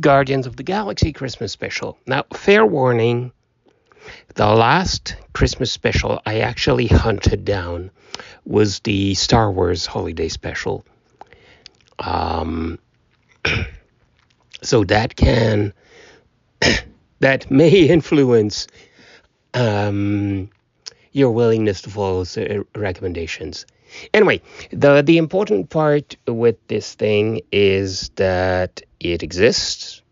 Guardians of the Galaxy Christmas special. Now, fair warning, the last Christmas special I actually hunted down was the Star Wars holiday special. Um, so that can that may influence um, your willingness to follow the recommendations. Anyway, the the important part with this thing is that it exists.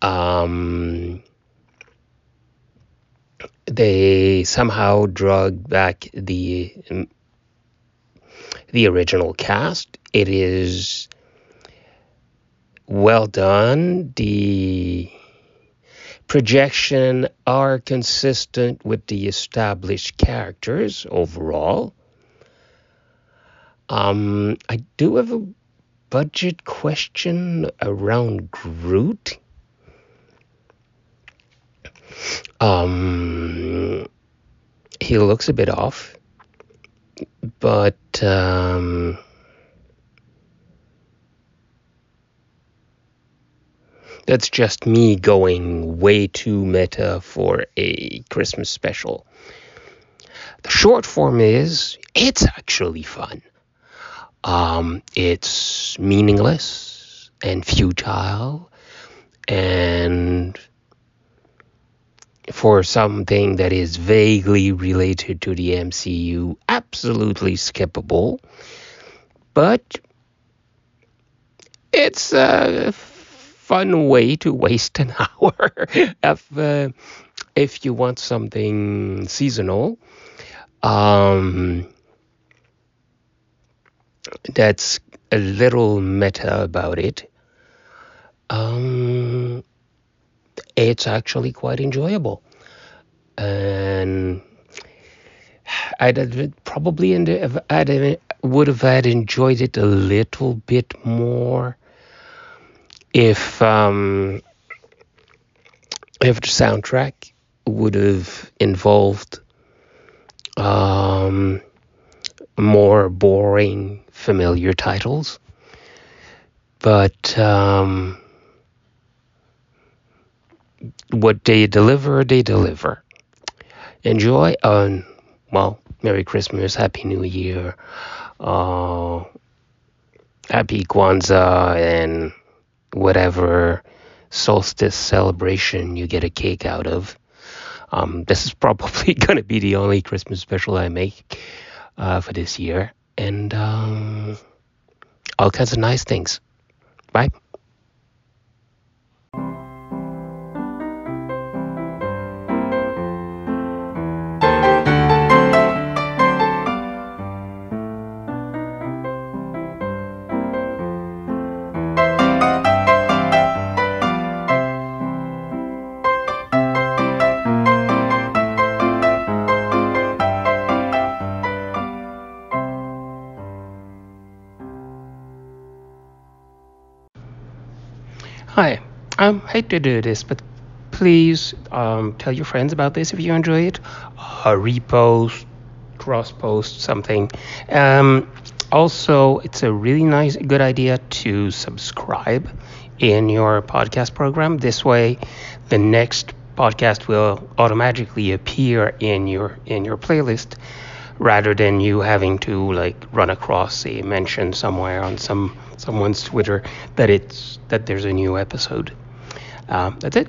Um, they somehow drug back the the original cast. It is well done. The projection are consistent with the established characters overall. Um, I do have a budget question around Groot. Um, he looks a bit off, but um, that's just me going way too meta for a Christmas special. The short form is it's actually fun. Um, it's meaningless and futile and for something that is vaguely related to the MCU, absolutely skippable. But it's a fun way to waste an hour if, uh, if you want something seasonal. Um, that's a little meta about it. Um, it's actually quite enjoyable. And I'd probably I'd, would have had enjoyed it a little bit more if um, if the soundtrack would have involved um, more boring familiar titles. But um, what they deliver, they deliver. Enjoy and well, Merry Christmas, Happy New Year, uh, Happy Kwanzaa, and whatever solstice celebration you get a cake out of. Um, this is probably going to be the only Christmas special I make uh, for this year, and um, all kinds of nice things. Bye. Hi, um, hate to do this, but please um, tell your friends about this if you enjoy it. Uh, repost, cross post, something. Um, also, it's a really nice, good idea to subscribe in your podcast program. This way, the next podcast will automatically appear in your in your playlist rather than you having to like run across a mention somewhere on some someone's Twitter that it's that there's a new episode. Um, that's it.